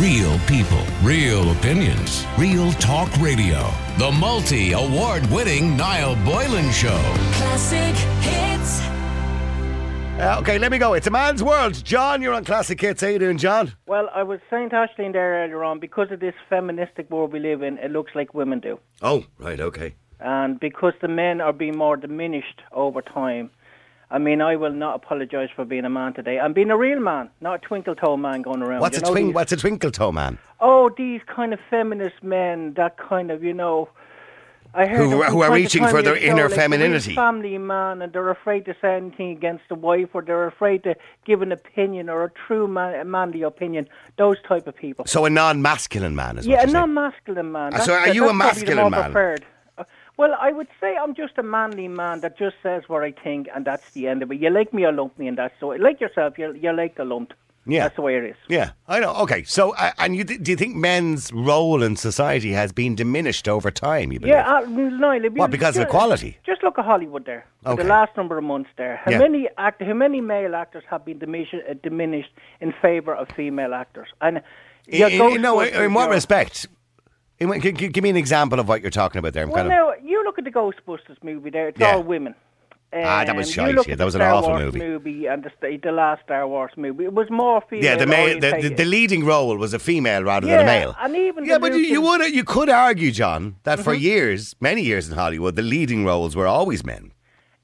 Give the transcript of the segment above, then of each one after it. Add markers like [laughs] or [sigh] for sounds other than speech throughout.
Real people, real opinions, real talk radio. The multi award winning Niall Boylan Show. Classic hits. Uh, okay, let me go. It's a man's world. John, you're on Classic Hits. How you doing, John? Well, I was saying to Ashling there earlier on, because of this feministic world we live in, it looks like women do. Oh, right, okay. And because the men are being more diminished over time, I mean, I will not apologise for being a man today. I'm being a real man, not a twinkle toe man going around. What's You a know twink? these- What's a twinkle toe man? Oh, these kind of feminist men, that kind of, you know. I heard Who- who are reaching for their inner like the real femininity. family man, and they're afraid to say anything against the wife, or they're afraid to give an opinion or a true man, manly opinion. Those type of people. So a non-masculine man is Yeah, what a non-masculine man. Uh, so are you a that's masculine man? Preferred. Well, I would say I'm just a manly man that just says what I think, and that's the end of it. You like me or lump me, and that's so. Like yourself, you're, you're like the lump. Yeah. That's the way it is. Yeah, I know. Okay, so uh, and you do you think men's role in society has been diminished over time? You believe? Yeah, uh, you What, because of equality? Just look at Hollywood there. Okay. The last number of months there. How Yeah. many act- How many male actors have been diminished, uh, diminished in favour of female actors? And in, in, no, in, in what respect? G- g- give me an example of what you're talking about there. I'm Well, kind of. now you look at the Ghostbusters movie there. It's Yeah. all women. Ah, that was Um, shite, yeah, that was an Star awful Wars movie. and the, the last Star Wars movie. It was more female. Yeah, the, male, the, the, the leading role was a female rather Yeah, than a male. and even yeah, but you, you would you could argue, John, that Mm-hmm. for years, many years in Hollywood, the leading roles were always men.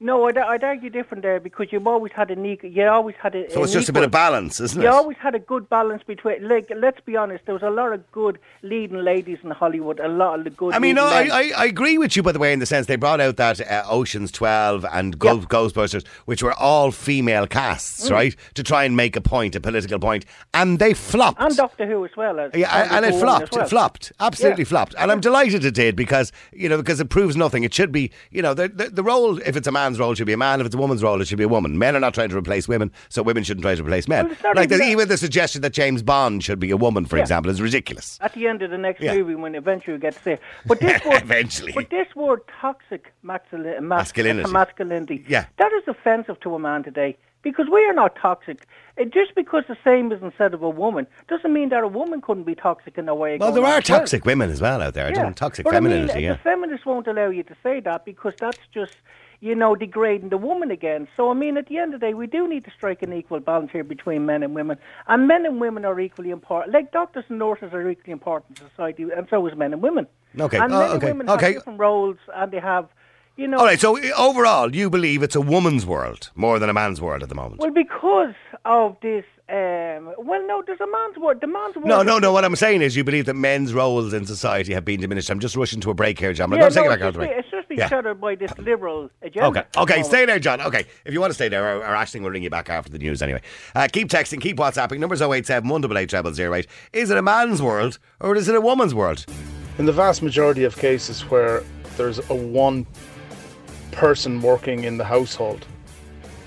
No, I'd, I'd argue different there because you've always had an equal. You always had a. So it's just a bit of balance, isn't it? You always had a good balance between. Like, let's be honest, there was a lot of good leading ladies in Hollywood. A lot of the good. I mean, no, I. I, I agree with you, by the way, in the sense they brought out that uh, Ocean's 12 and Go- Yeah. Ghostbusters, which were all female casts, Mm. right? To try and make a point, a political point. And they flopped. and Doctor Who as well. As Yeah, and, and it flopped. well. It flopped. Absolutely Yeah. flopped. And I'm delighted it did because you know because it proves nothing. It should be you know the, the the role. If it's a man's role, should be a man. If it's a woman's role, it should be a woman. Men are not trying to replace women, so women shouldn't try to replace men. Well, like even the, even the suggestion that James Bond should be a woman, for Yeah. example, is ridiculous. At the end of the next Yeah. movie, when eventually we get to say, but this [laughs] word, Eventually. but this word toxic maxili- mas- Masculinity. masculinity, Yeah. that is offensive to a man today because we are not toxic. It, just because the same is instead of a woman doesn't mean that a woman couldn't be toxic in a way. Well, there are well. toxic women as well out there. Yeah. Toxic but femininity. I mean, yeah. the feminists won't allow you to say that because that's just, you know, degrading the woman again. So, I mean, at the end of the day, we do need to strike an equal balance here between men and women. And men and women are equally important. Like doctors and nurses are equally important in society, and so is men and women. Okay. And Oh, men okay. and women Okay. have different roles, and they have, you know. All right. So uh, overall, you believe it's a woman's world more than a man's world at the moment. Well, because of this. Um, well, no, there's a man's world. The man's world. No, no, no. What I'm saying is, you believe that men's roles in society have been diminished. I'm just rushing to a break here, John. I'm Yeah, going to take no, it back out just, the be- break. it's just been Yeah. shuttered by this liberal agenda. Okay, at the okay, stay there, John. Okay, if you want to stay there, or, or Ashling will ring you back after the news anyway. Uh, keep texting, keep WhatsApping. Numbers 087 188 0008. Is it a man's world or is it a woman's world? In the vast majority of cases where there's a one person working in the household,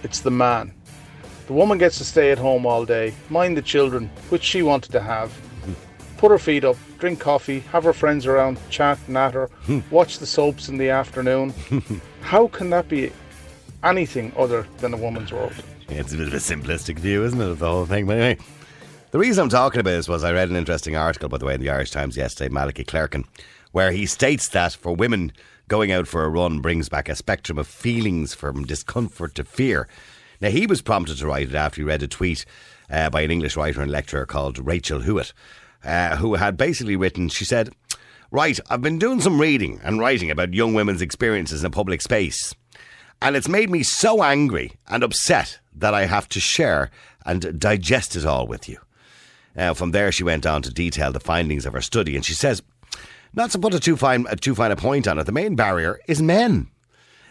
it's the man. The woman gets to stay at home all day, mind the children, which she wanted to have, put her feet up, drink coffee, have her friends around, chat, natter, watch the soaps in the afternoon. [laughs] How can that be anything other than a woman's world? Yeah, it's a bit of a simplistic view, isn't it, of the whole thing? But anyway, the reason I'm talking about this was I read an interesting article, by the way, in the Irish Times yesterday, Malachy Clerkin, where he states that for women, going out for a run brings back a spectrum of feelings from discomfort to fear. Now, he was prompted to write it after he read a tweet uh, by an English writer and lecturer called Rachel Hewitt, uh, who had basically written, she said, Right, I've been doing some reading and writing about young women's experiences in public space. And it's made me so angry and upset that I have to share and digest it all with you. Now, from there, she went on to detail the findings of her study, and she says, not to put a too fine, a too fine a point on it, the main barrier is men.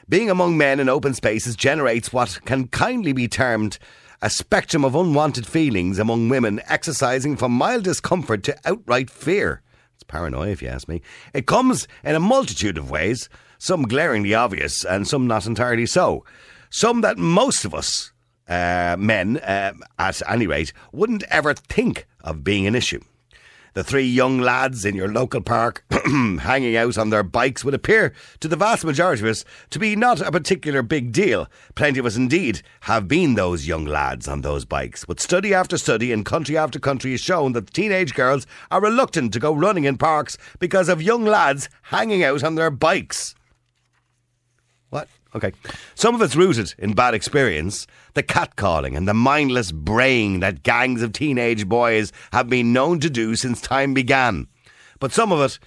Being among men in open spaces generates what can kindly be termed a spectrum of unwanted feelings among women, exercising from mild discomfort to outright fear. It's paranoia, if you ask me. It comes in a multitude of ways, some glaringly obvious and some not entirely so. Some that most of us, uh, men, uh, at any rate, wouldn't ever think of being an issue. The three young lads in your local park [clears throat] hanging out on their bikes would appear to the vast majority of us to be not a particular big deal. Plenty of us indeed have been those young lads on those bikes. But study after study and country after country has shown that teenage girls are reluctant to go running in parks because of young lads hanging out on their bikes. Okay. Some of it's rooted in bad experience, the catcalling and the mindless braying that gangs of teenage boys have been known to do since time began. But some of it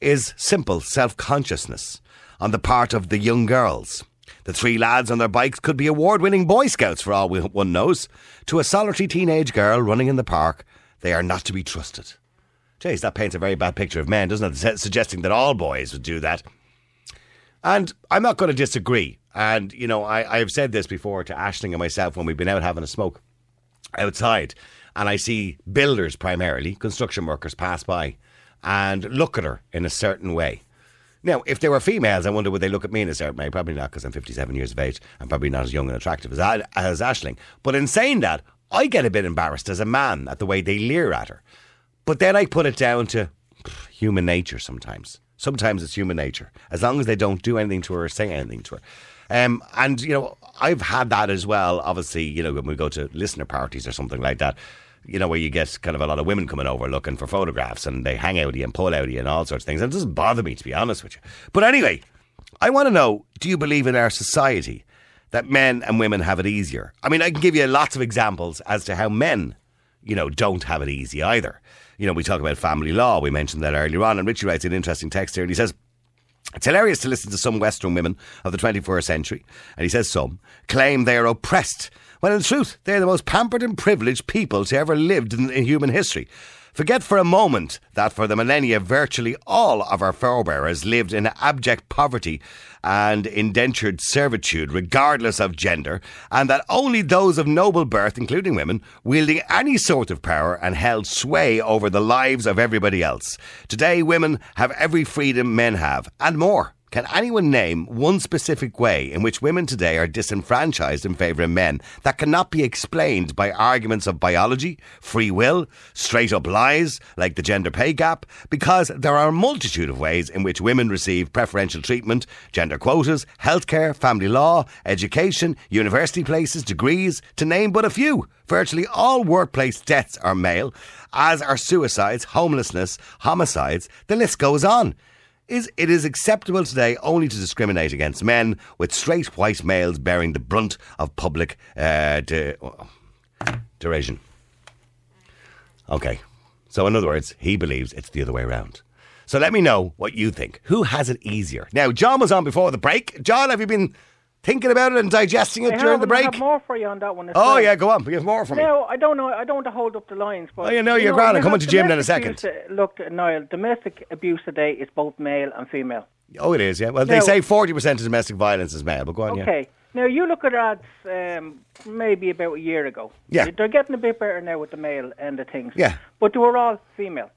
is simple self consciousness on the part of the young girls. The three lads on their bikes could be award winning Boy Scouts for all one knows. To a solitary teenage girl running in the park, they are not to be trusted. Jeez, that paints a very bad picture of men, doesn't it? Suggesting that all boys would do that. And I'm not going to disagree. And, you know, I, I've said this before to Ashling and myself when we've been out having a smoke outside. And I see builders primarily, construction workers pass by and look at her in a certain way. Now, if they were females, I wonder would they look at me in a certain way? Probably not, because I'm 57 years of age. I'm probably not as young and attractive as, as Ashling. But in saying that, I get a bit embarrassed as a man at the way they leer at her. But then I put it down to human nature sometimes. Sometimes it's human nature, as long as they don't do anything to her or say anything to her. Um, and, you know, I've had that as well, obviously, you know, when we go to listener parties or something like that, you know, where you get kind of a lot of women coming over looking for photographs and they hang out you and pull out you and all sorts of things. And it doesn't bother me, to be honest with you. But anyway, I want to know do you believe in our society that men and women have it easier? I mean, I can give you lots of examples as to how men, you know, don't have it easy either you know, we talk about family law. We mentioned that earlier on. And Richie writes an interesting text here and he says, it's hilarious to listen to some Western women of the 21st century, and he says some, claim they are oppressed, when in truth they are the most pampered and privileged people to ever lived in, in human history. Forget for a moment that for the millennia, virtually all of our forebears lived in abject poverty and indentured servitude, regardless of gender, and that only those of noble birth, including women, wielding any sort of power and held sway over the lives of everybody else. Today, women have every freedom men have, and more. Can anyone name one specific way in which women today are disenfranchised in favour of men that cannot be explained by arguments of biology, free will, straight up lies like the gender pay gap? Because there are a multitude of ways in which women receive preferential treatment, gender quotas, healthcare, family law, education, university places, degrees, to name but a few. Virtually all workplace deaths are male, as are suicides, homelessness, homicides. The list goes on is it is acceptable today only to discriminate against men, with straight white males bearing the brunt of public uh, de- derision. Okay, so in other words, he believes it's the other way around. So let me know what you think. Who has it easier? Now, John was on before the break. John, have you been thinking about it and digesting it I during the break? I have more for you on that one. oh well. yeah, go on. Give more for me. No, I don't know. I don't want to hold up the lines, but Oh, you know, you're grand. you I'm coming to Jim in a second. abuse, uh, look, Niall, domestic abuse today is both male and female. Oh, it is. Yeah. Well, they say forty percent of domestic violence is male. But go on. Yeah. Okay. Now you look at ads um, maybe about a year ago. Yeah. They're getting a bit better now with the male end of things. Yeah. But they were all female.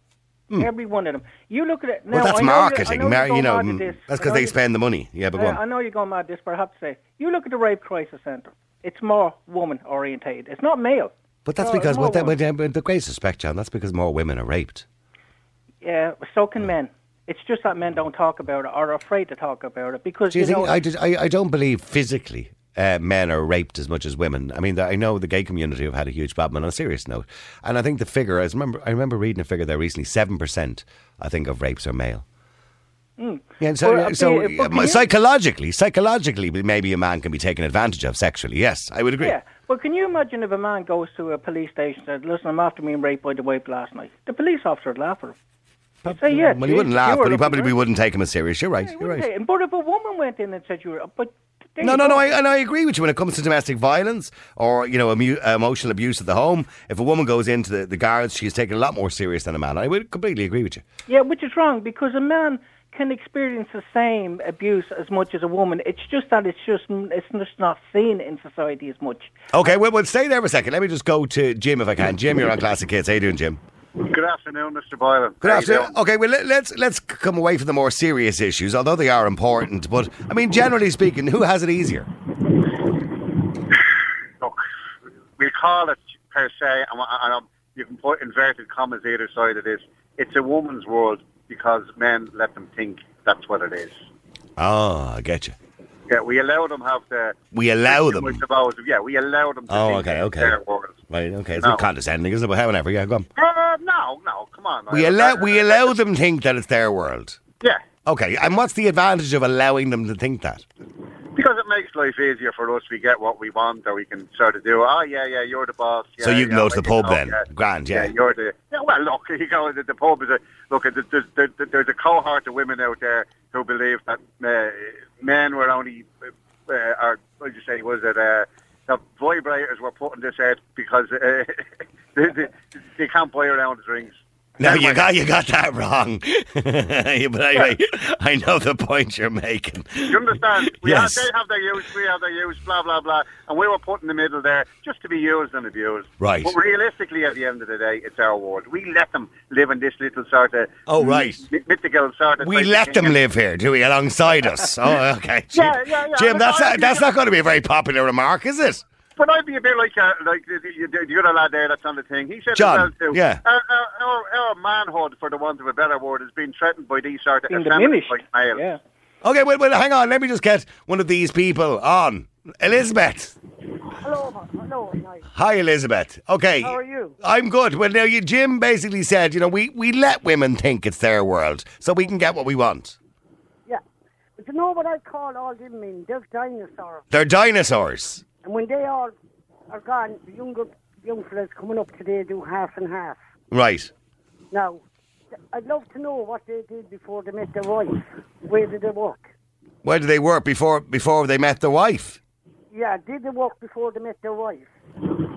Every one of them. You look at it now. Well, that's I know marketing. You, know Mar- you're know, going mad mm, at this. that's because they spend the money. Yeah, but go I, on. I know you're going mad at this, but I have to say, you look at the rape crisis centre. It's more woman orientated. It's not male. But that's No, because the, women. but the, great suspect, John. That's because more women are raped. Yeah, so Hmm. can men. It's just that men don't talk about it or are afraid to talk about it because Do you you think? know. I, did, I, I don't believe physically uh, men are raped as much as women. I mean, I know the gay community have had a huge problem. On a serious note, and I think the figure. I remember. I remember reading a figure there recently. Seven percent, I think, of rapes are male. Yeah, so, Well, uh, so uh, psychologically, psychologically, maybe a man can be taken advantage of sexually. Yes, I would agree. Yeah, Well, can you imagine if a man goes to a police station and says, "Listen, I'm after being raped by the wife last night"? The police officer would laugh at him. Say, "Yeah." Well, he wouldn't laugh, but he probably good." wouldn't take him as serious. You're right. Yeah, You're right. say- But if a woman went in and said you were, but there No, no, go. no. I, and I agree with you when it comes to domestic violence or you know emu- uh, emotional abuse at the home. If a woman goes into the, the guards, she's taken a lot more serious than a man. I would completely agree with you. Yeah, which is wrong because a man can experience the same abuse as much as a woman. It's just that it's just it's just not seen in society as much. Okay, well, we'll stay there for a second. Let me just go to Jim if I can. Jim, you're on Classic Hits. How you doing, Jim? Good afternoon, Mr. Boylan. Good How afternoon. Okay, well let, let's let's come away from the more serious issues, although they are important. But I mean, generally speaking, who has it easier? Look, we call it per se, and, you can put inverted commas either side of this. it's a woman's world because men let them think that's what it is. Oh, I get you. Yeah, we allow them have the. We allow them. Yeah, we allow them to Oh, think okay, okay. their world. Right, okay. It's No. not condescending, is it? But however, yeah, go on. Uh, no, no, come on. We allow Uh, we allow them think that it's their world. Yeah, Okay, and what's the advantage of allowing them to think that? because it makes life easier for us. We get what we want, or we can sort of do. Oh yeah, yeah, you're the boss. Yeah, So you can yeah, go to the pub then. know, Grand, yeah. you're the. Yeah, well, look, [laughs] you go to the pub. Is a, look, there's, there's, there's, a cohort of women out there who believe that uh, men were only, uh, or what did you say? Was it uh, that vibrators were put in this earth because uh, [laughs] they, they, they can't buy around the drinks. No, you got you got that wrong. [laughs] but anyway, I know the point you're making. You understand? We Yes. have, they have their use, we have their use, blah, blah, blah. And we were put in the middle there just to be used and abused. Right. But realistically, at the end of the day, it's our world. We let them live in this little sort of. Oh, right. my- Mythical sort of. We let them live here, do we, alongside us? [laughs] Oh, okay. Jim, Yeah, yeah, yeah. Jim that's not, that's not going to be a very popular remark, is it? But I'd be a bit like uh, like the, the, the, the other lad there that's on the thing. He said John, as well too. yeah. Our, our, our, our manhood, for the want of a better word, is being threatened by these sort of Being effeminate diminished. like. Yeah. Okay, wait, wait, hang on. Let me just get one of these people on. Elizabeth. Hello, hello, nice. Hi, Elizabeth. Okay. How are you? I'm good. Well, now, you, Jim basically said, you know, we, we let women think it's their world so we can get what we want. Yeah. But you know what I call all them men? They're dinosaurs. They're dinosaurs. And when they all are gone, the younger young fellas coming up today do half and half. Right. Now, I'd love to know what they did before they met their wife. Where did they work? Where did they work before before they met their wife? Yeah, did they work before they met their wife?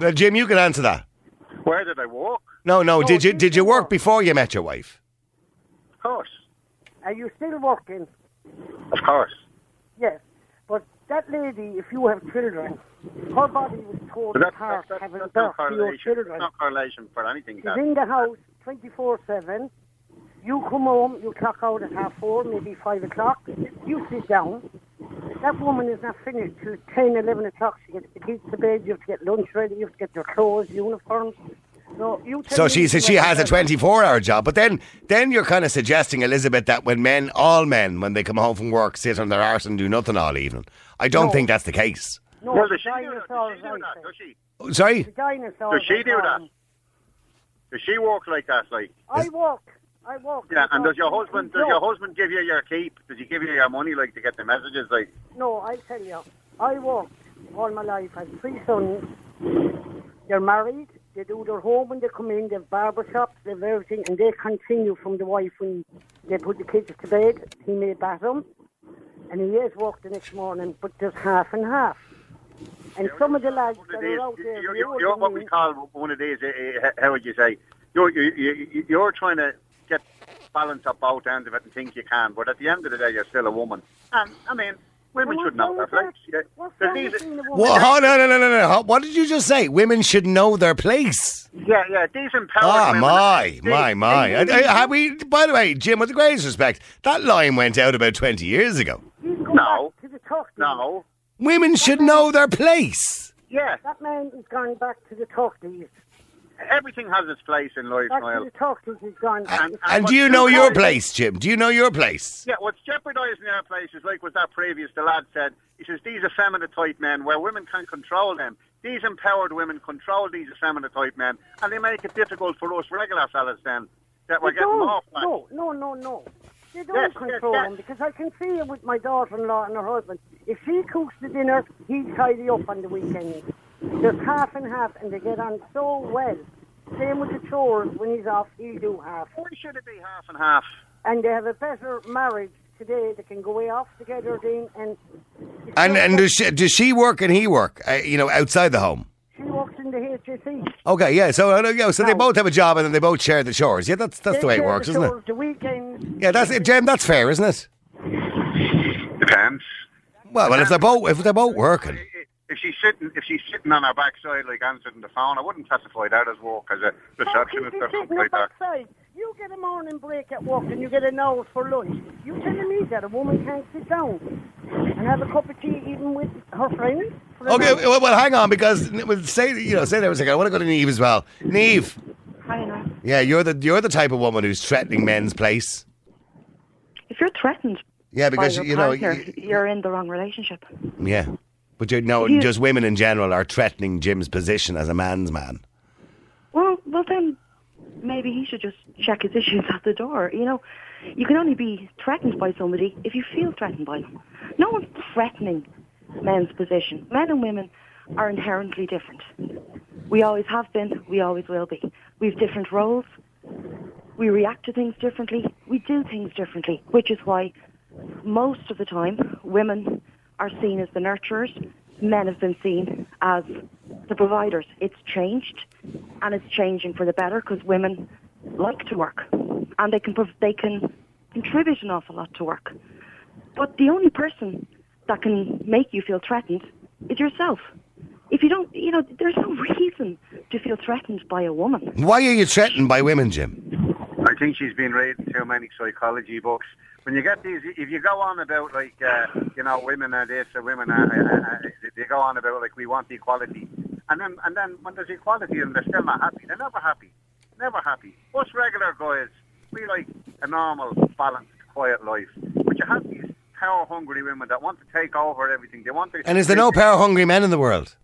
Well, Jim, you can answer that. Where did I walk? No, no. No, did you did did you you work work? before you met your wife? Of course. Are you still working? Of course. Yes. But that lady, if you have children, her body was torn But that's, apart that's, that's, having that's no birth to your correlation. children. That's no correlation for anything. She's That. in the house 24 7. You come home, you clock out at half four, maybe five o'clock. You sit down. That woman is not finished till 10, 11 o'clock. She gets the kids to bed, you have to get lunch ready, you have to get their clothes, uniforms. No, you tell So she says she has a 24 hour job, but then then you're kind of suggesting, Elizabeth, that when men, all men, when they come home from work, sit on their arse and do nothing all evening. I don't No. think that's the case. No, well, the does she do that? Does she do that? Does she? Oh, Sorry? The dinosaurs. Does she do that? Does she walk like that? Like, I walk. I walk. yeah. And does your husband? Does your husband give you your keep? Does he give you your money, like to get the messages? Like, No, I tell you, I worked all my life. I have three sons. They're married. They do their home when they come in. They have barber shops. They have everything, and they continue from the wife when they put the kids to bed. He may bat them, and he has worked the next morning. But there's half and half. And some of the lads one of that these, are out there, you're, the you're, you're what we call one of these. Uh, how would you say? You're you, you, you're trying to get balance up both ends of it and think you can, but at the end of the day, you're still a woman. And I mean, women Well, should know their place. with Yeah. What's these- with being a woman? Well, no, no, no, no, no. What did you just say? Women should know their place. yeah, yeah, these empowered Ah, women. my, they- my, my. they- And, uh, have we, by the way, Jim, with the greatest respect, that line went out about 20 years ago. He's No. back to the talk. no, Women should know their place. yeah, That man is going back to the talkies. everything has its place in life, Back to Niall. the talk days. He's gone. And- And do you know your place, Jim? Do you know your place? Yeah, what's jeopardising our places, like was that previous, the lad said, he says, these effeminate type men, where women can control them, these empowered women control these effeminate type men, and they make it difficult for us regular fellas then, that we're They getting don't. off. like. No, no, no, no. They don't Yes, yes, control yes. him because I can see it with my daughter-in-law and her husband. If she cooks the dinner, he tidy up on the weekends. There's half and half, and they get on so well. Same with the chores. When he's off, he'll do half. Why should it be half and half? And they have a better marriage today. They can go way off together then, and And and does she, does she work and he work, uh, you know, outside the home? She works in the HSE. Okay, yeah. So, uh, yeah, so they No. both have a job and then they both share the chores. Yeah, that's that's the way it works, the isn't it? The weekends. Yeah, that's it, Jim. That's fair, isn't it? Depends. Well, well, if they're both if they're both working, If she's sitting, if she's sitting on her backside, like answering the phone, I wouldn't classify that as work as a receptionist or How can something you like that. outside? You get a morning break at work and you get an hour for lunch. You telling me that a woman can't sit down and have a cup of tea even with her friends? for an okay. hour? Well, well, hang on because say you know say there was a second. I want to go to Neve as well. Neve, Hi, Niall. Yeah, you're the you're the type of woman who's threatening men's place. If you're threatened Yeah, because by your you know, partner, y- you're in the wrong relationship. yeah. But you know, You- just women in general are threatening Jim's position as a man's man. Well, well then, maybe he should just check his issues [laughs] at the door. You know, you can only be threatened by somebody if you feel threatened by them. No one's threatening men's position. Men and women are inherently different. We always have been. We always will be. We have different roles. We react to things differently. We do things differently, which is why most of the time women are seen as the nurturers. Men have been seen as the providers. It's changed, and it's changing for the better because women like to work, and they can they can contribute an awful lot to work. But the only person that can make you feel threatened is yourself. If you don't, you know, there's no reason to feel threatened by a woman. Why are you threatened by women, Jim? I think she's been reading too many psychology books. When you get these, if you go on about like, uh, you know, women are this or women are, uh, uh, they go on about like we want equality, and then and then when there's equality and they're still not happy, they're never happy, never happy. Us regular guys, we like a normal, balanced, quiet life. But you have these power-hungry women that want to take over everything. They want to. And is there no power hungry men in the world?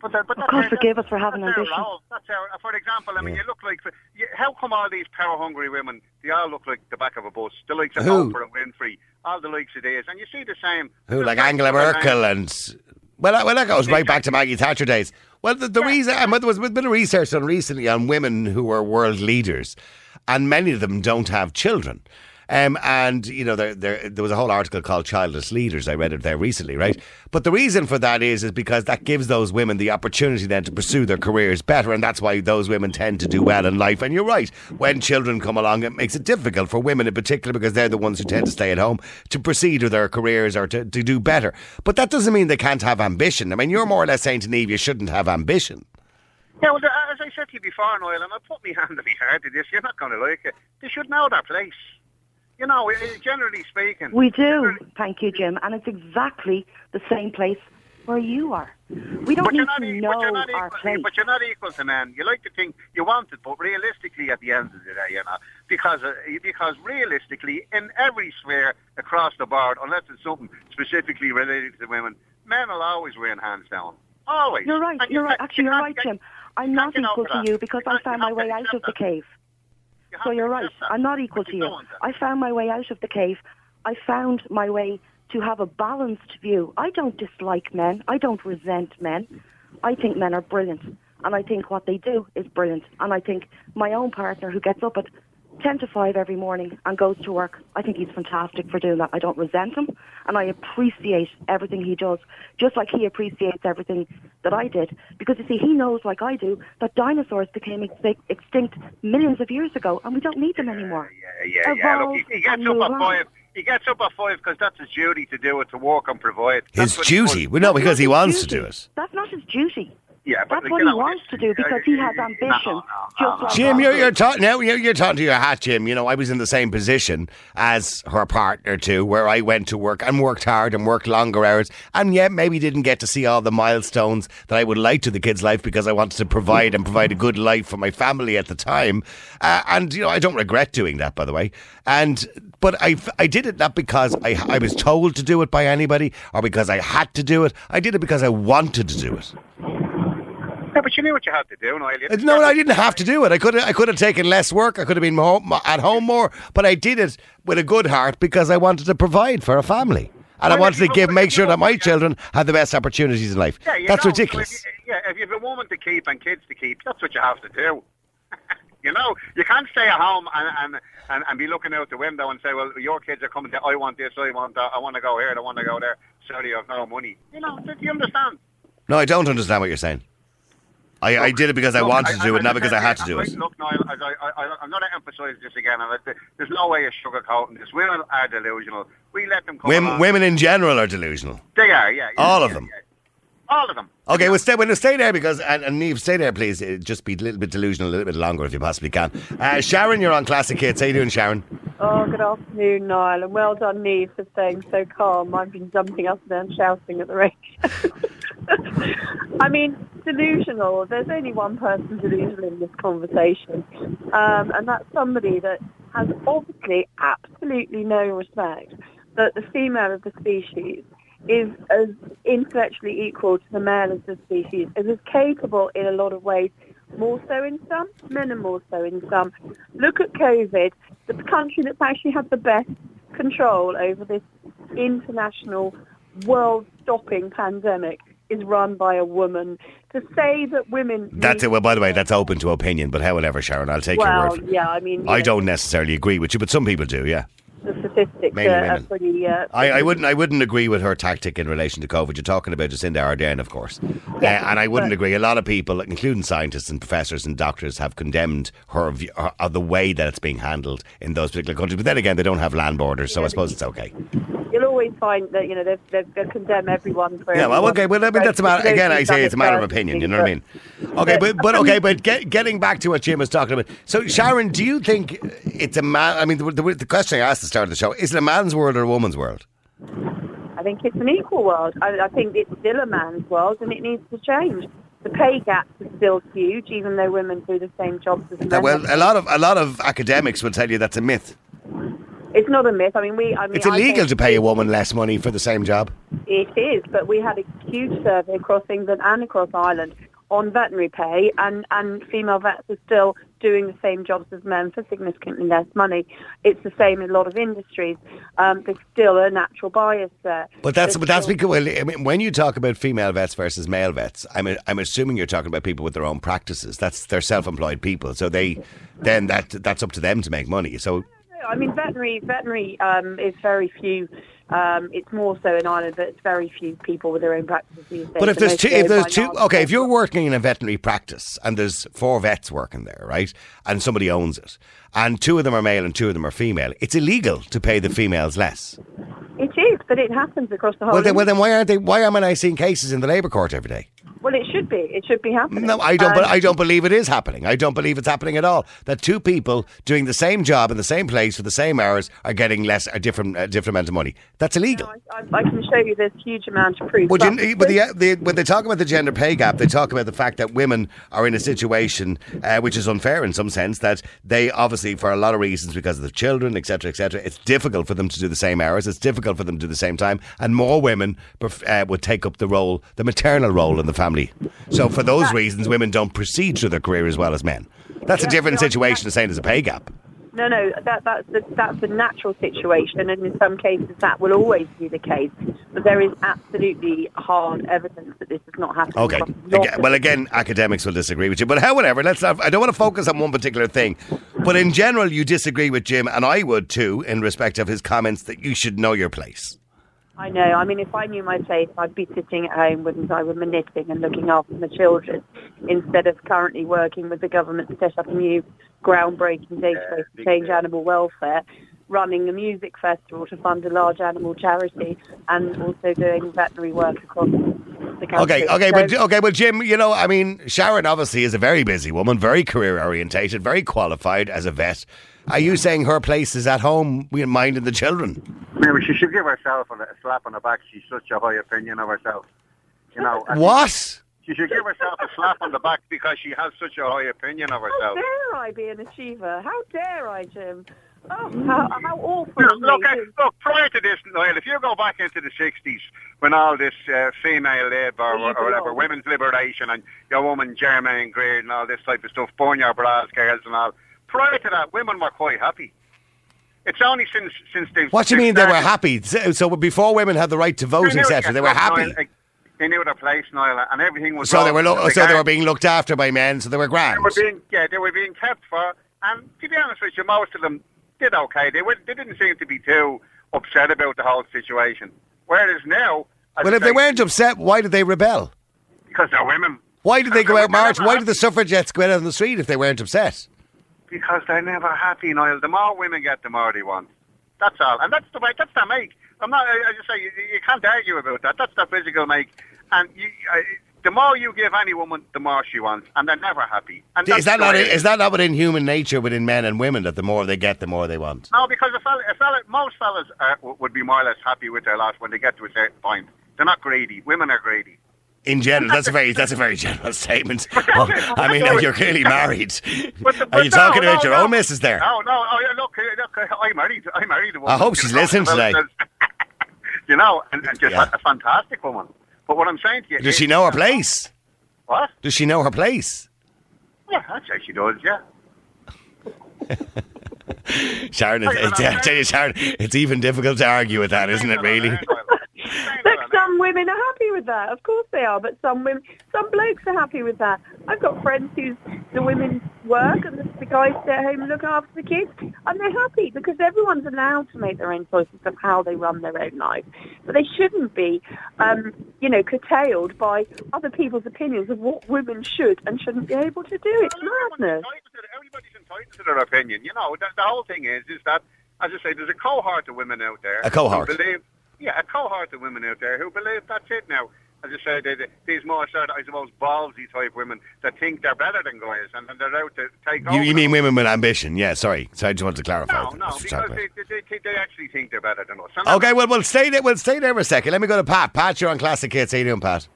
But, they're- but Of that's course, our- forgive us for having ambition. That's our, for example, I mean, you look like, you, how come all these power-hungry women, they all look like the back of a bus, the likes of Who? Oprah and Winfrey, all the likes of these, and you see the same. Who, like Angela Merkel and. Well, that, well, that goes right back to Maggie Thatcher days. Well, the, the reason, and there was a bit of research done recently on women who were world leaders, and many of them don't have children. Um, and, you know, there, there, there was a whole article called Childless Leaders. I read it there recently, right? But the reason for that is, is because that gives those women the opportunity then to pursue their careers better. And that's why those women tend to do well in life. And you're right. When children come along, it makes it difficult for women in particular because they're the ones who tend to stay at home to proceed with their careers or to, to do better. But that doesn't mean they can't have ambition. I mean, you're more or less saying to Neve, you shouldn't have ambition. Yeah, well, as I said to you before, Noel, and I put my hand on my heart to this, you're not going to like it. They should know their place. You know, generally speaking. We do, thank you, Jim, and it's exactly the same place where you are. We don't need to e- know but you're not our equal. place. But you're not equal to men. You like to think you want it, but realistically, at the end of the day, you know, because uh, because realistically, in every sphere across the board, unless it's something specifically related to women, men will always win hands down. Always. You're right. And You're right. Actually, you you're right, Jim. I'm not equal to you because I found my way out of the cave. You So you're right. that. I'm not equal But to you you. I found my way out of the cave. I found my way to have a balanced view. I don't dislike men. I don't resent men. I think men are brilliant. And I think what they do is brilliant. And I think my own partner who gets up at 10 to 5 every morning and goes to work, I think he's fantastic for doing that. I don't resent him. And I appreciate everything he does, just like he appreciates everything that I did. Because you see, he knows, like I do, that dinosaurs became extinct, extinct millions of years ago and we don't need them anymore. Yeah, yeah, yeah. Look, he, he gets and up at five. He gets up at five because that's his duty to do it, to work and provide. His That's what he duty. does. Well, no, because he wants his to do it. That's not his duty. Yeah, but That's what he wants to do because he has ambition. No, no, no, like Jim, I you're, you're talking now. You're, you're talking to your hat, Jim. You know, I was in the same position as her partner too, where I went to work and worked hard and worked longer hours, and yet maybe didn't get to see all the milestones that I would like to the kids' life because I wanted to provide and provide a good life for my family at the time. Uh, and you know, I don't regret doing that, by the way. And but I I did it not because I I was told to do it by anybody or because I had to do it. I did it because I wanted to do it. Yeah, but you knew what you had to do, Noel. You- Uh, No, I didn't have to do it. I could have, I could have taken less work. I could have been home, at home more, but I did it with a good heart because I wanted to provide for a family. And I wanted to give, make sure that my children had the best opportunities in life. Yeah, That's know, ridiculous. So if you, yeah, if you have a woman to keep and kids to keep, that's what you have to do. [laughs] you know, you can't stay at home and, and, and, and be looking out the window and say, well, your kids are coming to, I want this, I want that, I want to go here, I want to go there. Sorry, you have no money. You know, do you understand? No, I don't understand what you're saying. I, I did it because I Look, wanted to do it, not because I had to do I- it. Look, Niall, I, I, I, I'm going to emphasise this again. There's no way of sugarcoating this. Women are delusional. We let them come Women, women in general are delusional. They are, yeah. yeah, All yeah, of them. yeah. All of them. Okay, well, stay, well, stay there because, and, and Neve, stay there, please. Just be a little bit delusional, a little bit longer if you possibly can. Uh, Sharon, you're on Classic Hits. How you doing, Sharon? Oh, good afternoon, Niall, and well done, Neve, for staying so calm. I've been jumping up and down shouting at the radio. [laughs] I mean, delusional. There's only one person delusional in this conversation, um, and that's somebody that has obviously absolutely no respect that the female of the species is as intellectually equal to the male of the species, is as capable in a lot of ways, more so in some, men are more so in some. Look at COVID, the country that's actually had the best control over this international, world-stopping pandemic is run by a woman. To say that women... That's it. Well, by the way, that's open to opinion, but however, Sharon, I'll take well, your word. for it. yeah, I mean... I know, don't necessarily agree with you, but some people do, yeah. The statistics Mainly are, are pretty... Uh, I, I wouldn't. I wouldn't agree with her tactic in relation to COVID. You're talking about Jacinda Ardern, of course, uh, and I wouldn't but- agree. A lot of people, including scientists and professors and doctors, have condemned her view, uh, the way that it's being handled in those particular countries. But then again, they don't have land borders, so I suppose it's okay. Always find that, you know, they've, they've, they condemn everyone for... Yeah, well, okay. Well, I mean, that's about. Again, I say it's a matter of opinion. You know what I mean? Okay, but but okay, [laughs] but get, getting back to what Jim was talking about. So, Sharon, do you think it's a man? I mean, the, the, the question I asked at the start of the show: Is it a man's world or a woman's world? I think it's an equal world. I, I think it's still a man's world and it needs to change. The pay gap is still huge, even though women do the same jobs as men. Well, a lot of a lot of academics will tell you that's a myth. It's not a myth. I mean, we. I mean, It's illegal to pay a woman less money for the same job. It is, but we had a huge survey across England and across Ireland on veterinary pay, and, and female vets are still doing the same jobs as men for significantly less money. It's the same in a lot of industries. Um, there's still a natural bias there. But that's There's but that's because well, I mean, when you talk about female vets versus male vets, I'm I'm assuming you're talking about people with their own practices. That's they're self-employed people, so they then that that's up to them to make money. So I mean, veterinary veterinary um, is very few. Um, it's more so in Ireland, but it's very few people with their own practices these days. But if there's two, if there's two, okay, if you're working in a veterinary practice and there's four vets working there, right, and somebody owns it, and two of them are male and two of them are female, it's illegal to pay the females less. it is, but it happens across the whole. Well, then, well, then why aren't they? Why am I seeing cases in the labour court every day? Well, it should be. It should be happening. No, I don't. Um, but I don't believe it is happening. I don't believe it's happening at all. That two people doing the same job in the same place for the same hours are getting less a different a different amount of money. That's illegal. I, I can show you this huge amount of proof. Well, But you, but the, the, when they talk about the gender pay gap, they talk about the fact that women are in a situation uh, which is unfair in some sense. That they obviously, for a lot of reasons, because of the children, etc., etc., it's difficult for them to do the same hours. It's difficult for them to do the same time, and more women uh, would take up the role, the maternal role in the family. So, for those reasons, women don't proceed through their career as well as men. That's a different situation to saying there's a pay gap. no, no, that, that's the, that's the natural situation, and in some cases that will always be the case. But there is absolutely hard evidence that this is not happening. Okay. Again, well, again, academics will disagree with you, but however, let's not. I don't want to focus on one particular thing, but in general, you disagree with Jim, and I would too, in respect of his comments that you should know your place. I know. I mean, if I knew my place, I'd be sitting at home, wouldn't I, with my knitting and looking after my children, instead of currently working with the government to set up a new groundbreaking database to change animal welfare, running a music festival to fund a large animal charity, and also doing veterinary work across. Okay, okay, but okay, but Jim, you know, I mean, Sharon obviously is a very busy woman, very career orientated, very qualified as a vet. Are you saying her place is at home, we minding the children? Maybe she should give herself a a slap on the back. She's such a high opinion of herself. You know. and What? She should give herself a slap on the back because she has such a high opinion of herself. How herself. dare I be an achiever? How dare I, Jim? Oh, how, how awful Look, of look, uh, look, prior to this, Niall, if you go back into the 60s when all this uh, female labour or, or whatever, women's liberation and your woman Germaine Greer and all this type of stuff, burn your bras, girls and all, prior to that, women were quite happy. It's only since since they've... What do you they've mean they were happy? So so before women had the right to vote, They knew- etc., they were happy. Niall, like, they knew their place, Niall, and everything was So they were, wrong. lo- so they were being looked after by men, so they were grand. They were being, yeah, they were being kept for, and to be honest with you, most of them did okay. They, were, they didn't seem to be too upset about the whole situation. Whereas now, Well, if they weren't upset, why did they rebel? because they're women, Why did they go out march? Why did the suffragettes go out on the street if they weren't upset? because they're never happy, Niall. The more women get, the more they want. That's all, and that's the way. That's their make. I'm not. I, just say you, you can't argue about that. That's their physical make, and you, I, the more you give any woman, the more she wants, and they're never happy. And Is that not is that not within human nature within men and women that the more they get, the more they want? No, because a fella, a fella, most fellas are, would be more or less happy with their lot when they get to a certain point. They're not greedy. Women are greedy. In general, that's a very that's a very general statement. Well, I mean, you're clearly married. But the- Are you no, talking no, about your no. own missus there? No, no. Oh, yeah, look, uh, look. uh, I married. I married a woman. I hope she's listening today. [laughs] you know, and, and just Yeah. a fantastic woman. But what I'm saying to you Does she know her place? What? Does she know her place? Yeah, I'd say she does. Yeah. [laughs] Sharon, it's, it's, I tell you, Sharon, it's even difficult to argue with that, isn't it? Really? [laughs] Look, some women are happy with that. Of course they are, but some women, some blokes are happy with that. I've got friends whose the women work and the, the guys stay at home and look after the kids, and they're happy because everyone's allowed to make their own choices of how they run their own life. But they shouldn't be, um, you know, curtailed by other people's opinions of what women should and shouldn't be able to do. It's madness. Everybody's entitled to their opinion. You know, the, the whole thing is, is that, as I say, there's a cohort of women out there. A cohort. Who believe, yeah, a cohort of women out there who believe that's it now. As I say, they, they, these more sort of, I suppose, ballsy type women that think they're better than guys and, and they're out to take You, over. you mean women with ambition? Yeah, sorry. So I just wanted to clarify. No, that. no, because they, they, they, they actually think they're better than us. And. Okay, well, we'll stay there. We'll stay there for a second. Let me go to Pat. Pat, you're on Classic Hits. How you doing, Pat?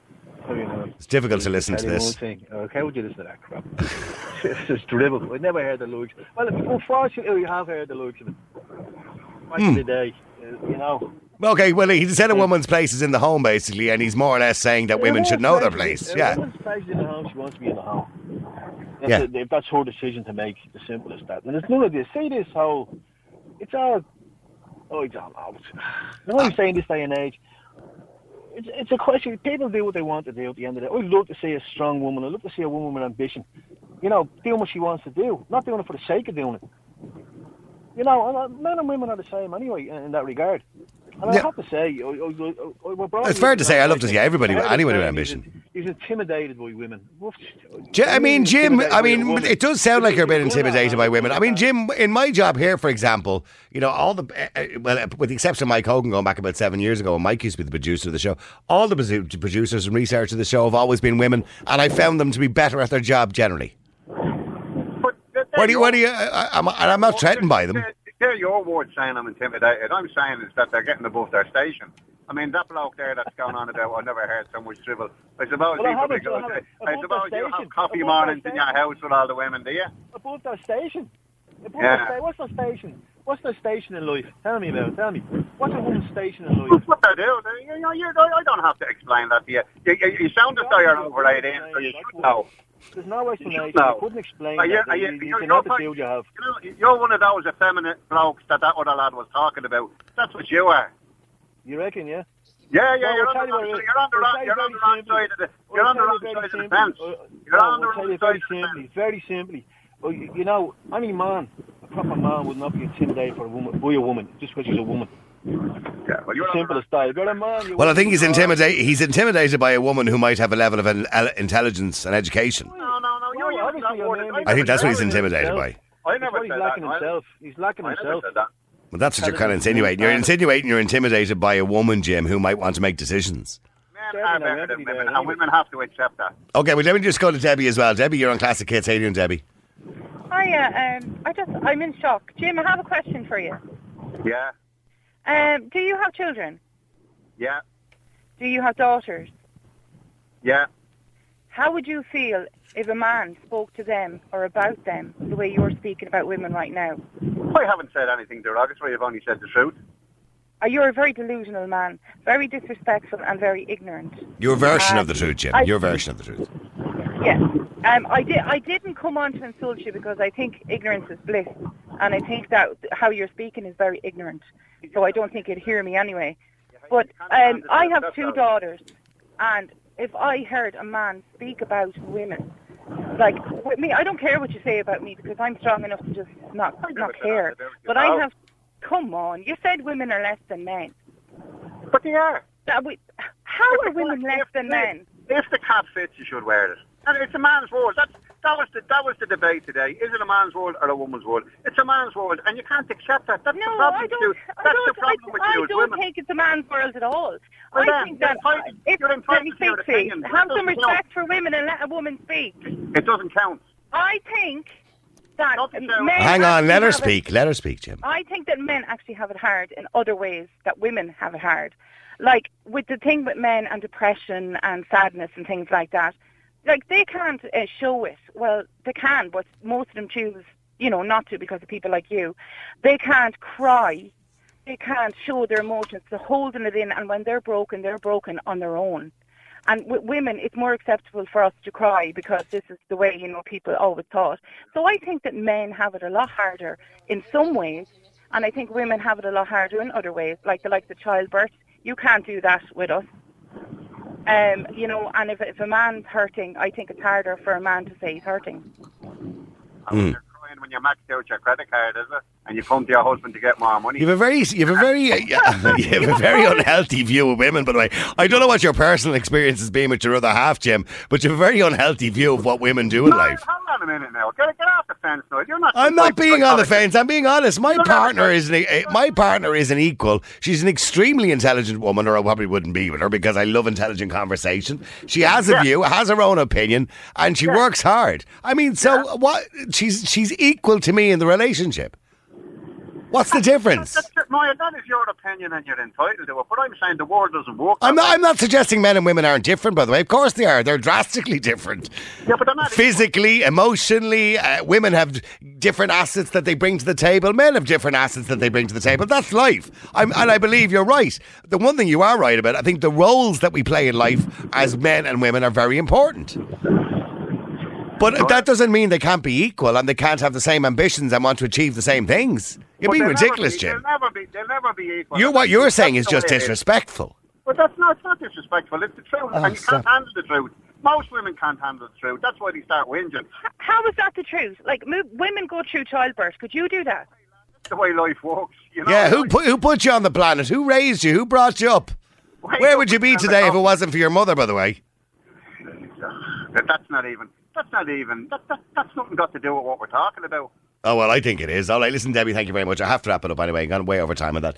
How you know? It's difficult to listen to Tell this. one thing. Uh, how would you listen to that crap? [laughs] it's just dribble. I never heard the likes. Well, unfortunately, we have heard the likes of it. Back in Hmm. the day, uh, you know. Okay, well, he said a woman's place is in the home, basically, and he's more or less saying that women should know their place. A Yeah. woman's place is in the home. She wants to be in the home. That's Yeah. it, if that's her decision to make, the simple as that. And it's none of this. See this whole. It's all. Oh, I don't know. You know what I'm saying this day and age? It's, it's a question. People do what they want to do at the end of the day. I'd love to see a strong woman. I'd love to see a woman with ambition. You know, doing what she wants to do. Not doing it for the sake of doing it. You know, uh, men and women are the same anyway in that regard. And I Yeah. have to say, I, I, I, I, we're It's fair to say I love to see everybody, with- anyone with ambition. He's, is intimidated by women. Ji- I mean, Jim, I mean, it does sound like you're a bit intimidated by women. I mean, Jim, in my job here, for example, you know, all the, uh, uh, well, uh, with the exception of Mike Hogan going back about seven years ago, and Mike used to be the producer of the show, all the producers and researchers of the show have always been women, and I found them to be better at their job generally. What do you, what do you, I, I'm, and I'm not threatened by them. They're, they're your words saying I'm intimidated. I'm saying is that they're getting above their station. I mean, that bloke there that's going on about, I never heard so much dribble. I suppose Well, I haven't- I suppose you have coffee Above mornings in your house with all the women, do you? above their station. Above Yeah. their what's their station? What's their station in life? Tell me about it. Tell me. What's a woman's station in life? What they do? They, you know, I don't have to explain that to you. You, you, you sound as though you're over 18, so you should know. There's no explanation. know. You couldn't explain Are you- that. are you- You, you, you're- can you're have the quite- field you have. You know, you're one of those effeminate blokes that that other lad was talking about. That's what you are. You reckon, yeah? Yeah, yeah, Well, you're, on the wrong, what side- it is. you're on the wrong, you you're on the wrong side of the, you're on the wrong side of the fence. You're on the wrong you side very of the fence. simply, very simply. Well, you, you know, any man, proper man, would not be intimidated for a woman, by a woman, just because she's a woman. Yeah, well, you're Simple as that. You're a man, you Well, I think he's wouldn't- intimidated. He's intimidated by a woman who might have a level of in- el- intelligence and education. No, no, no. You're Well, using obviously, that word. I I think that's what he's He's intimidated himself. by. I That's never he's said lacking that. Himself. He's lacking I never himself. said that. Well, that's what you're kind of insinuating. You're insinuating you're intimidated by a woman, Jim, who might want to make decisions. Men are better than women, and women have to accept that. Okay, well, let me just go to Debbie as well. Debbie, you're on Classic Hits. How you doing, Debbie? Hiya, um, I just, I'm in shock. Jim, I have a question for you. Yeah, Um, do you have children? yeah, Do you have daughters? yeah. How would you feel if a man spoke to them or about them the way you're speaking about women right now? I haven't said anything derogatory. I've only said the truth. Uh, You're a very delusional man, very disrespectful and very ignorant. Your version Uh, of the truth, Jim. I- Your version of the truth. Yes. Um, I, did, I didn't come on to insult you because I think ignorance is bliss. And I think that how you're speaking is very ignorant. So I don't think you'd hear me anyway. But um, I have two daughters. And if I heard a man speak about women, like with me, I don't care what you say about me because I'm strong enough to just not, not care. But I have, come on, you said women are less than men. But they are. That we, how are women less than men? If the cap fits, you should wear it. And it's a man's world. That's that was the that was the debate today. Is it a man's world or a woman's world? It's a man's world, and you can't accept that. That's the problem I don't. you. I That's don't. the problem with I, you I don't women. think it's a man's world at all. Well, I then, think you're that entitled- if, you're let entitled me to your speak, opinion. Have some doesn't count. respect for women and let a woman speak. It doesn't count. I think that men Hang on, let her have it- speak. Let her speak, Jim. I think that men actually have it hard in other ways that women have it hard. like with the thing with men and depression and sadness and things like that, like they can't uh, show it. Well, they can, but most of them choose, you know, not to because of people like you. They can't cry. They can't show their emotions. They're holding it in, and when they're broken, they're broken on their own. And with women, it's more acceptable for us to cry because this is the way, you know, people always thought. So I think that men have it a lot harder in some ways, and I think women have it a lot harder in other ways, like the likes of childbirth. You can't do that with us. Um, you know, and if, if a man's hurting, I think it's harder for a man to say he's hurting. Mm. Crying when you maxed out your credit card, is it? And you come to your husband to get more money. You have a very, you have a very, uh, [laughs] you have a very unhealthy view of women. By the way, I don't know what your personal experience has been with your other half, Jim, but you have a very unhealthy view of what women do in life. A minute now. Get, get off the fence. You're not. I'm not being on the fence. I'm being honest. My You're partner is an, uh, my partner is an equal. She's an extremely intelligent woman, or I probably wouldn't be with her because I love intelligent conversation. She has a Yeah. view, has her own opinion, and she works hard. I mean, so what? She's she's equal to me in the relationship. What's the difference? That's, that's, Maya, that is your opinion and you're entitled to it. But I'm saying the world doesn't work. I'm not. way. I'm not suggesting men and women aren't different. By the way, of course they are. They're drastically different. Yeah, but they're not. Physically, emotionally, uh, women have different assets that they bring to the table. Men have different assets that they bring to the table. That's life. I'm, and I believe you're right. The one thing you are right about, I think the roles that we play in life as men and women are very important. But that doesn't mean they can't be equal and they can't have the same ambitions and want to achieve the same things. You're But being ridiculous, be- Jim. They'll never be. They'll never be equal. You're, what you're saying is just disrespectful. But that's not. It's not disrespectful. It's the truth, Oh, and you stop. can't handle the truth. Most women can't handle the truth. That's why they start whinging. How is that the truth? Like mo- women go through childbirth. Could you do that? That's the way life works. You know. Yeah, who put, who put you on the planet? Who raised you? Who brought you up? Where would you be today if it wasn't for your mother, by the way? That's not even. That's not even. That, that, that's nothing got to do with what we're talking about. Oh, well, I think it is. All right, listen, Debbie, thank you very much. I have to wrap it up anyway. Gone way over time on that.